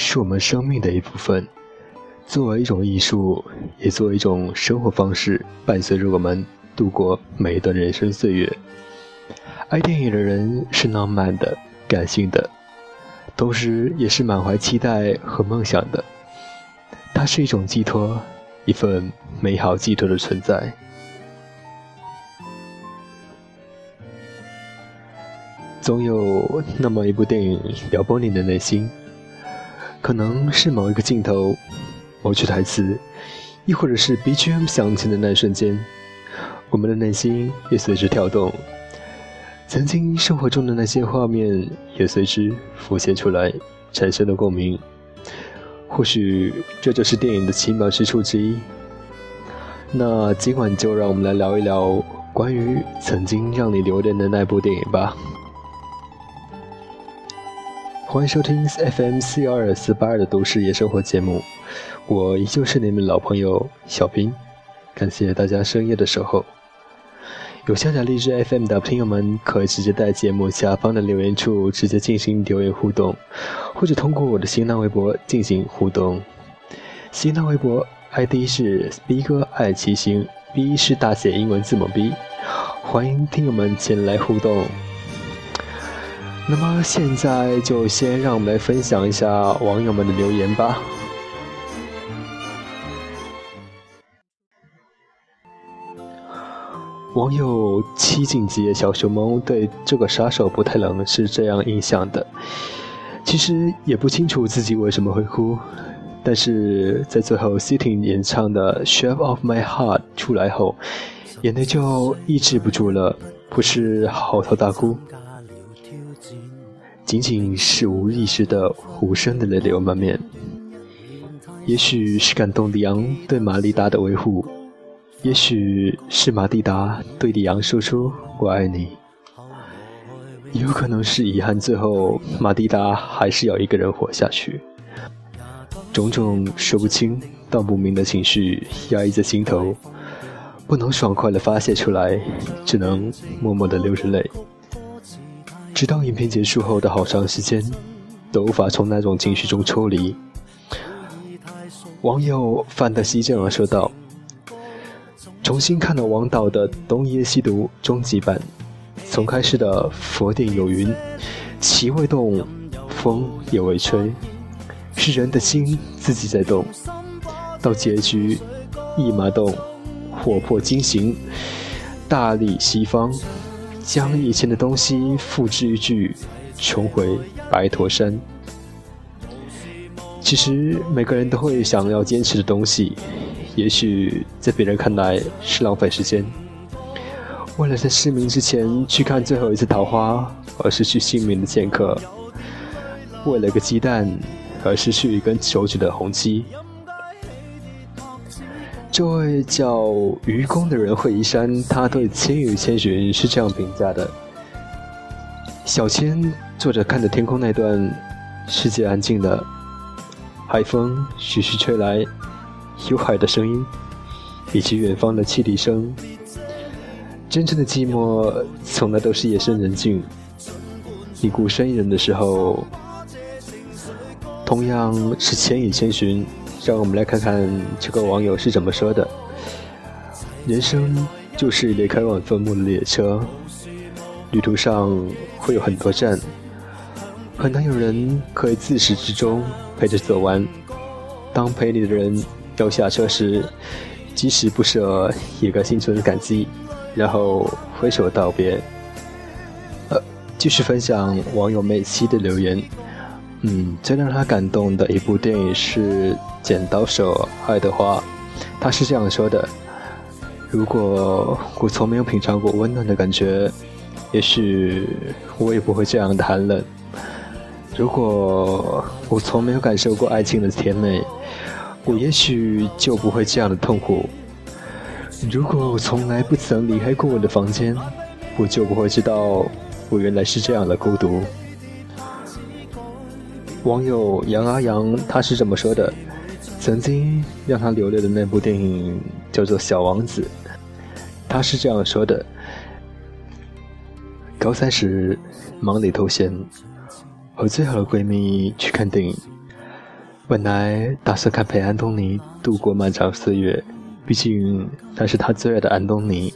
是我们生命的一部分，作为一种艺术，也作为一种生活方式，伴随着我们度过每一段人生岁月。爱电影的人是浪漫的、感性的，同时也是满怀期待和梦想的。它是一种寄托，一份美好寄托的存在。总有那么一部电影撩拨你的内心。可能是某一个镜头、某句台词，亦或者是 BGM 响起的那一瞬间，我们的内心也随之跳动。曾经生活中的那些画面也随之浮现出来，产生了共鸣。或许这就是电影的奇妙之处之一。那今晚就让我们来聊一聊关于曾经让你留恋的那部电影吧。欢迎收听 FM 四幺二四八二的都市夜生活节目，我依旧是你们老朋友小兵，感谢大家深夜的守候。有下载荔枝 FM 的朋友们，可以直接在节目下方的留言处直接进行留言互动，或者通过我的新浪微博进行互动。新浪微博 ID 是 B 哥爱骑行，B 是大写英文字母 B，欢迎听友们前来互动。那么现在就先让我们来分享一下网友们的留言吧。网友七进阶小熊猫对这个杀手不太冷是这样印象的，其实也不清楚自己为什么会哭，但是在最后 Sitting 演唱的《Shape of My Heart》出来后，眼泪就抑制不住了，不是嚎啕大哭。仅仅是无意识的无声的泪流满面，也许是感动里昂对玛丽达的维护，也许是玛蒂达对里昂说出“我爱你”，有可能是遗憾，最后马蒂达还是要一个人活下去。种种说不清道不明的情绪压抑在心头，不能爽快的发泄出来，只能默默的流着泪。直到影片结束后的好长时间，都无法从那种情绪中抽离。网友范德西这样说道：“重新看了王导的《东邪西毒》终极版，从开始的佛殿有云，旗未动，风也未吹，是人的心自己在动，到结局一马动，火破金行，大力西方。”将以前的东西付之一炬，重回白驼山。其实每个人都会想要坚持的东西，也许在别人看来是浪费时间。为了在失明之前去看最后一次桃花而失去性命的剑客，为了个鸡蛋而失去一根手指的红鸡。这位叫愚公的人会移山，他对《千与千寻》是这样评价的：小千坐着看着天空那段，世界安静的，海风徐徐吹来，有海的声音，以及远方的汽笛声。真正的寂寞，从来都是夜深人静，你孤身一人的时候。同样是《千与千寻》。让我们来看看这个网友是怎么说的：“人生就是一列开往坟墓的列车，旅途上会有很多站，很难有人可以自始至终陪着走完。当陪你的人要下车时，即使不舍，也该心存感激，然后挥手道别。”呃，继续分享网友每期的留言。嗯，最让他感动的一部电影是《剪刀手爱德华》，他是这样说的：“如果我从没有品尝过温暖的感觉，也许我也不会这样的寒冷；如果我从没有感受过爱情的甜美，我也许就不会这样的痛苦；如果我从来不曾离开过我的房间，我就不会知道我原来是这样的孤独。”网友杨阿阳他是这么说的：“曾经让他流泪的那部电影叫做《小王子》，他是这样说的：高三时忙里偷闲，和最好的闺蜜去看电影，本来打算看陪安东尼度过漫长岁月，毕竟那是他最爱的安东尼。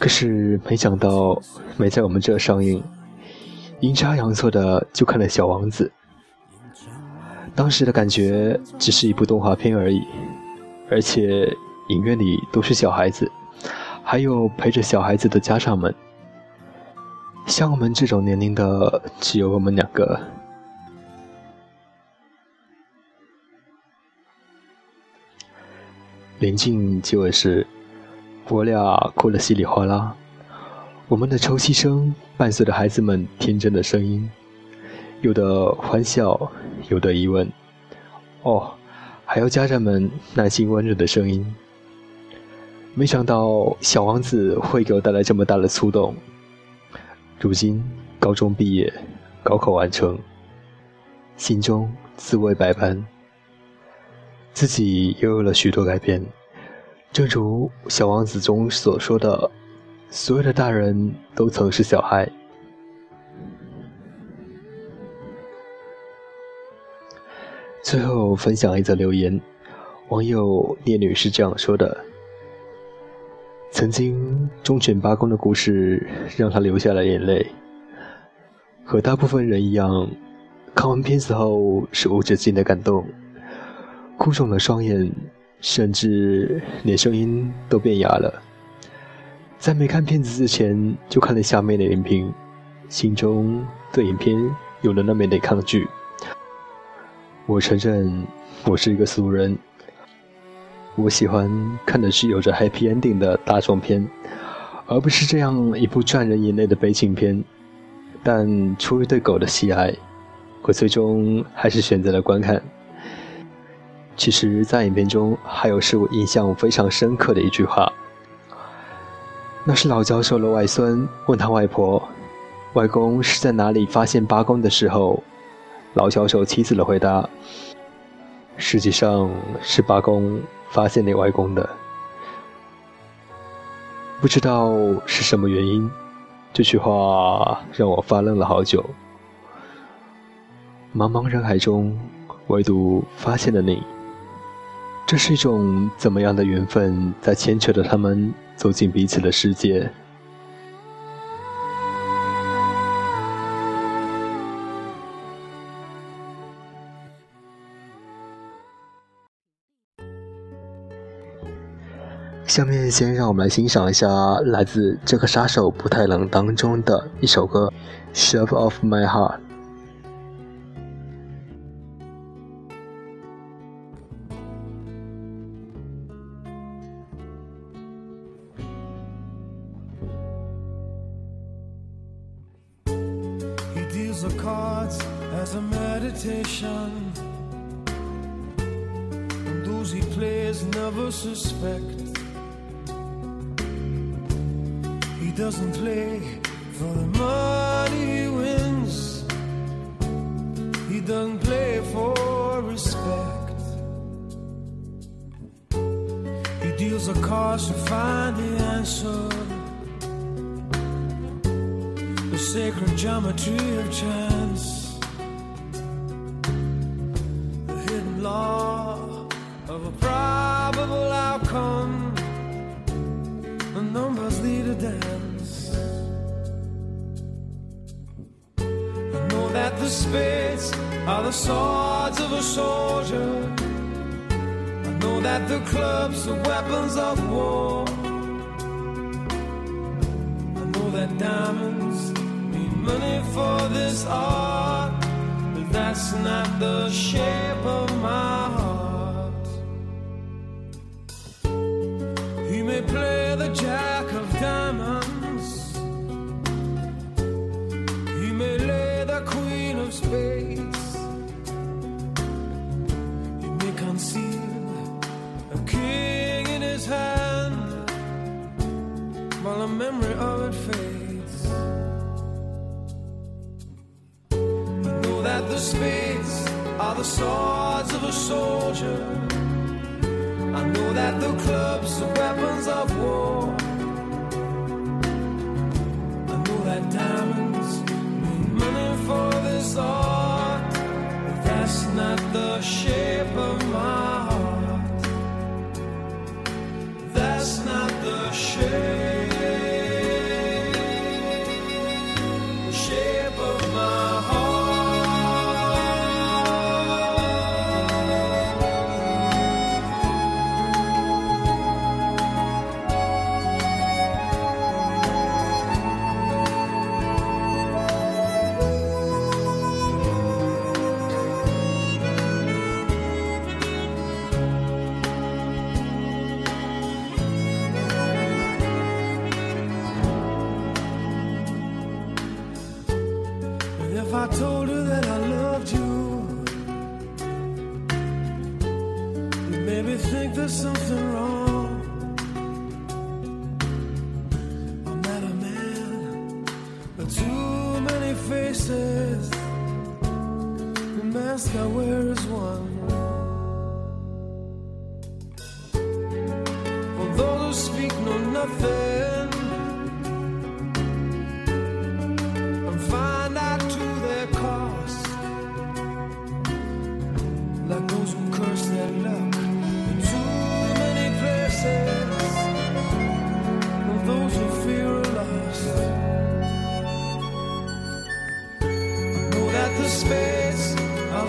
可是没想到没在我们这上映，阴差阳错的就看了《小王子》。当时的感觉只是一部动画片而已，而且影院里都是小孩子，还有陪着小孩子的家长们。像我们这种年龄的，只有我们两个。临近结尾时，我俩哭得稀里哗啦。我们的抽泣声伴随着孩子们天真的声音，有的欢笑，有的疑问。哦，还有家长们耐心温柔的声音。没想到小王子会给我带来这么大的触动。如今高中毕业，高考完成，心中滋味百般。自己又有了许多改变，正如《小王子》中所说的：“所有的大人都曾是小孩。”最后分享一则留言，网友聂女士这样说的：“曾经忠犬八公的故事让她流下了眼泪，和大部分人一样，看完片子后是无止境的感动。”哭肿了双眼，甚至连声音都变哑了。在没看片子之前就看了下面的影评，心中对影片有了那么点抗拒。我承认，我是一个俗人。我喜欢看的是有着 happy ending 的大众片，而不是这样一部赚人眼泪的悲情片。但出于对狗的喜爱，我最终还是选择了观看。其实，在影片中还有使我印象非常深刻的一句话，那是老教授的外孙问他外婆：“外公是在哪里发现八公的时候？”老教授妻子的回答：“实际上是八公发现你外公的。”不知道是什么原因，这句话让我发愣了好久。茫茫人海中，唯独发现了你。这是一种怎么样的缘分，在牵扯着他们走进彼此的世界？下面先让我们来欣赏一下来自《这个杀手不太冷》当中的一首歌《Shove Off My Heart》。Doesn't play for the money he wins. He doesn't play for respect. He deals a cards to find the answer. The sacred geometry of chance. The hidden law of a probable outcome. Spades are the swords of a soldier. I know that the clubs are weapons of war. I know that diamonds mean money for this art, but that's not the shape of my heart. He may play the jack of diamonds. Space. the shade. You maybe think there's something wrong. I'm not a man with too many faces. The mask I wear is one.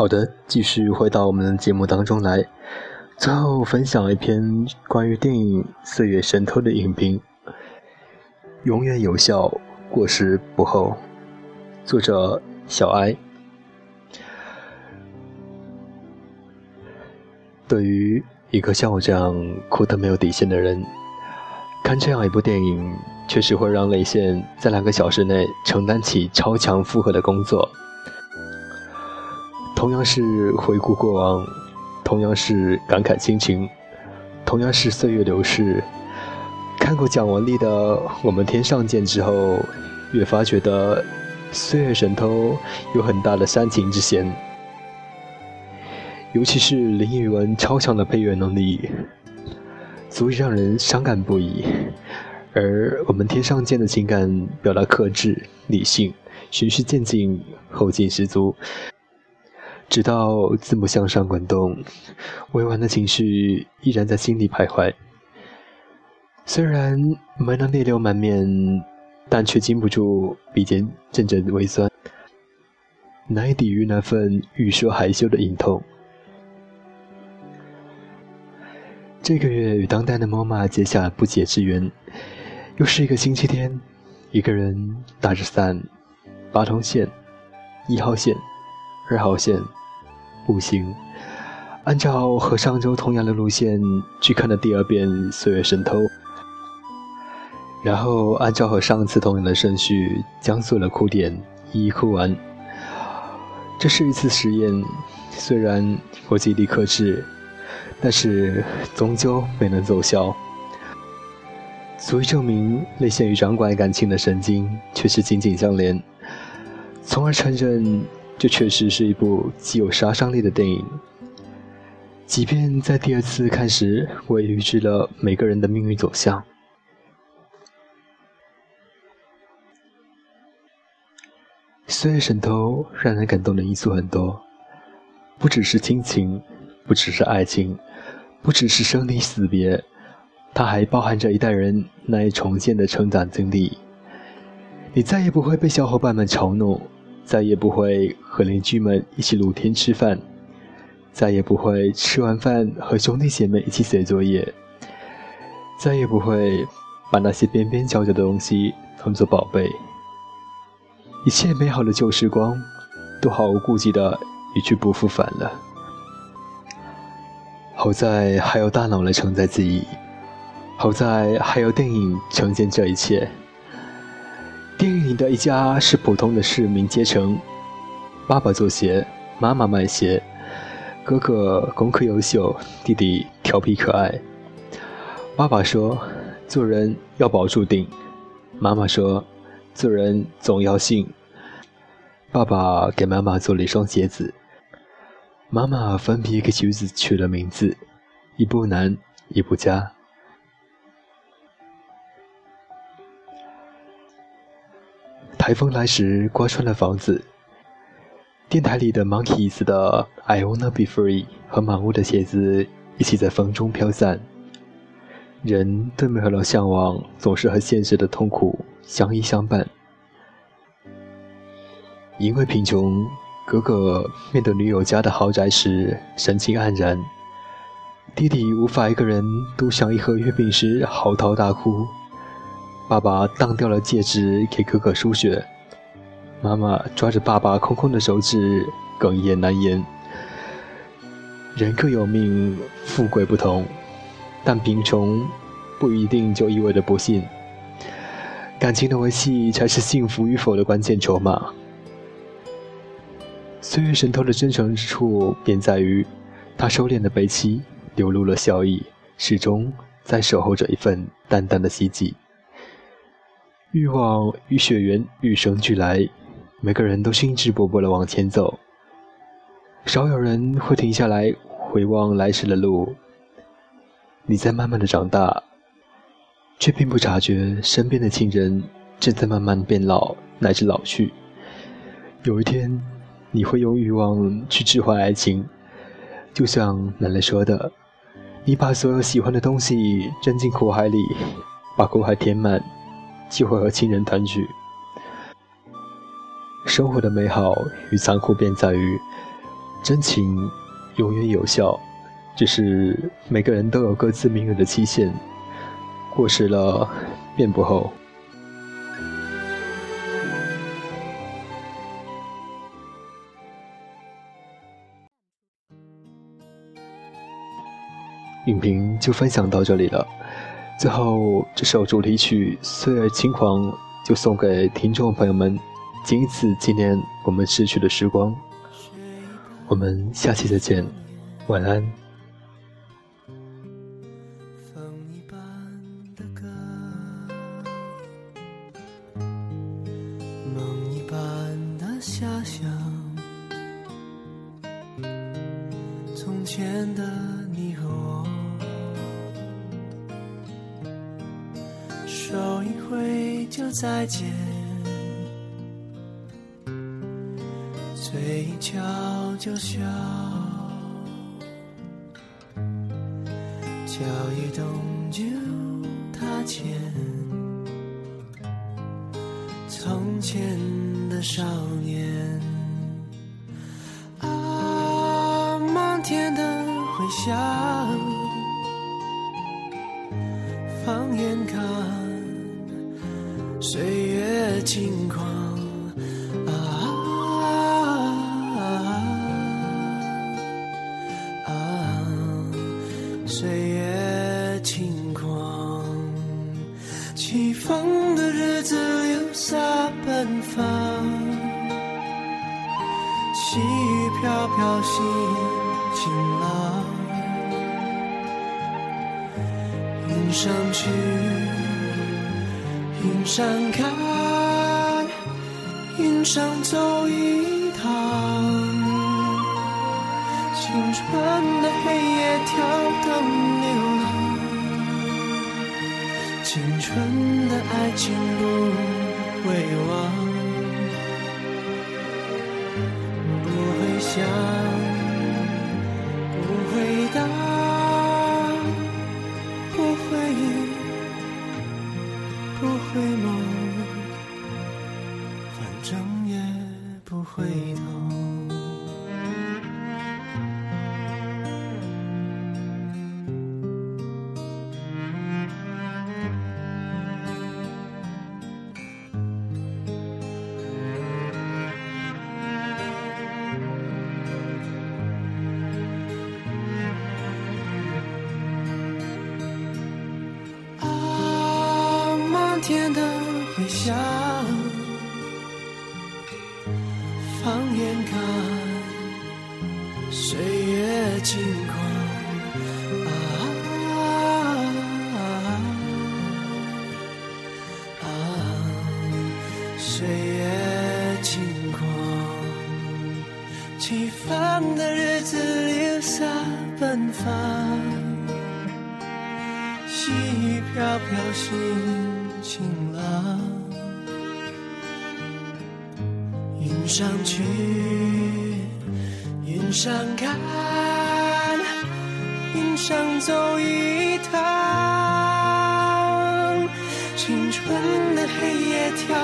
好的，继续回到我们的节目当中来。最后分享一篇关于电影《岁月神偷》的影评。永远有效，过时不候。作者小哀。对于一个像我这样哭得没有底线的人，看这样一部电影，确实会让泪腺在两个小时内承担起超强负荷的工作。同样是回顾过往，同样是感慨亲情，同样是岁月流逝。看过蒋雯丽的《我们天上见》之后，越发觉得《岁月神偷》有很大的煽情之嫌，尤其是林奕文超强的配乐能力，足以让人伤感不已。而《我们天上见》的情感表达克制、理性，循序渐进，后劲十足。直到字幕向上滚动，委婉的情绪依然在心里徘徊。虽然没能泪流满面，但却禁不住鼻尖阵阵微酸，难以抵御那份欲说还休的隐痛。这个月与当代的 MoMA 结下不解之缘，又是一个星期天，一个人打着伞，八通线、一号线、二号线。步行，按照和上周同样的路线去看了第二遍《岁月神偷》，然后按照和上次同样的顺序将所有的哭点一一哭完。这是一次实验，虽然我极力克制，但是终究没能奏效。足以证明泪腺与掌管感情的神经却是紧紧相连，从而承认。这确实是一部极有杀伤力的电影。即便在第二次看时，我也预知了每个人的命运走向。《岁月神偷》让人感动的因素很多，不只是亲情，不只是爱情，不只是生离死别，它还包含着一代人难以重现的成长经历。你再也不会被小伙伴们嘲弄。再也不会和邻居们一起露天吃饭，再也不会吃完饭和兄弟姐妹一起写作业，再也不会把那些边边角角的东西当作宝贝。一切美好的旧时光，都毫无顾忌的一去不复返了。好在还有大脑来承载记忆，好在还有电影呈现这一切。电影里的一家是普通的市民阶层，爸爸做鞋，妈妈卖鞋，哥哥功课优秀，弟弟调皮可爱。爸爸说：“做人要保住定。”妈妈说：“做人总要信。”爸爸给妈妈做了一双鞋子，妈妈分别给鞋子取了名字，一不难，一不佳。台风来时，刮穿了房子。电台里的 Monkeys 的《I Wanna Be Free》和满屋的鞋子一起在风中飘散。人对美好的向往，总是和现实的痛苦相依相伴。因为贫穷，哥哥面对女友家的豪宅时神情黯然；弟弟无法一个人独享一盒月饼时嚎啕大哭。爸爸当掉了戒指给哥哥输血，妈妈抓着爸爸空空的手指哽咽难言。人各有命，富贵不同，但贫穷不一定就意味着不幸。感情的维系才是幸福与否的关键筹码。岁月神偷的真诚之处，便在于他收敛的悲戚流露了笑意，始终在守候着一份淡淡的希冀。欲望与血缘与生俱来，每个人都兴致勃勃地往前走，少有人会停下来回望来时的路。你在慢慢的长大，却并不察觉身边的亲人正在慢慢变老乃至老去。有一天，你会用欲望去置换爱情，就像奶奶说的：“你把所有喜欢的东西扔进苦海里，把苦海填满。”就会和亲人团聚。生活的美好与残酷便在于，真情永远有效，只是每个人都有各自命运的期限，过时了便不后。影评就分享到这里了。最后，这首主题曲《岁月轻狂》就送给听众朋友们，仅此纪念我们逝去的时光。我们下期再见，晚安。脚一动就踏前。从前的少年，啊，漫天的回响，飘飘，心晴朗，云上去。云上看，云上走一趟，青春的黑夜跳动流浪，青春的爱情不会忘，岁月轻狂，起风的日子留下奔放。细雨飘飘，心晴朗。云上去，云上看，云上走一趟。青春的黑夜，跳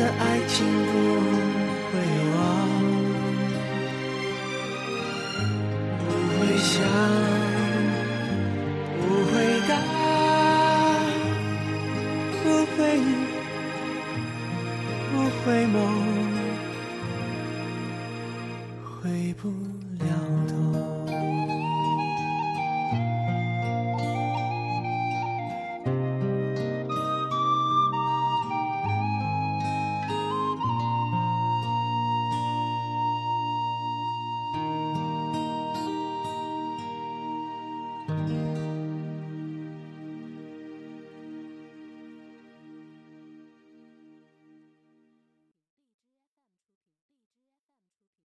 的爱情不会忘。想，不回答，不回忆，不回眸，回不了头。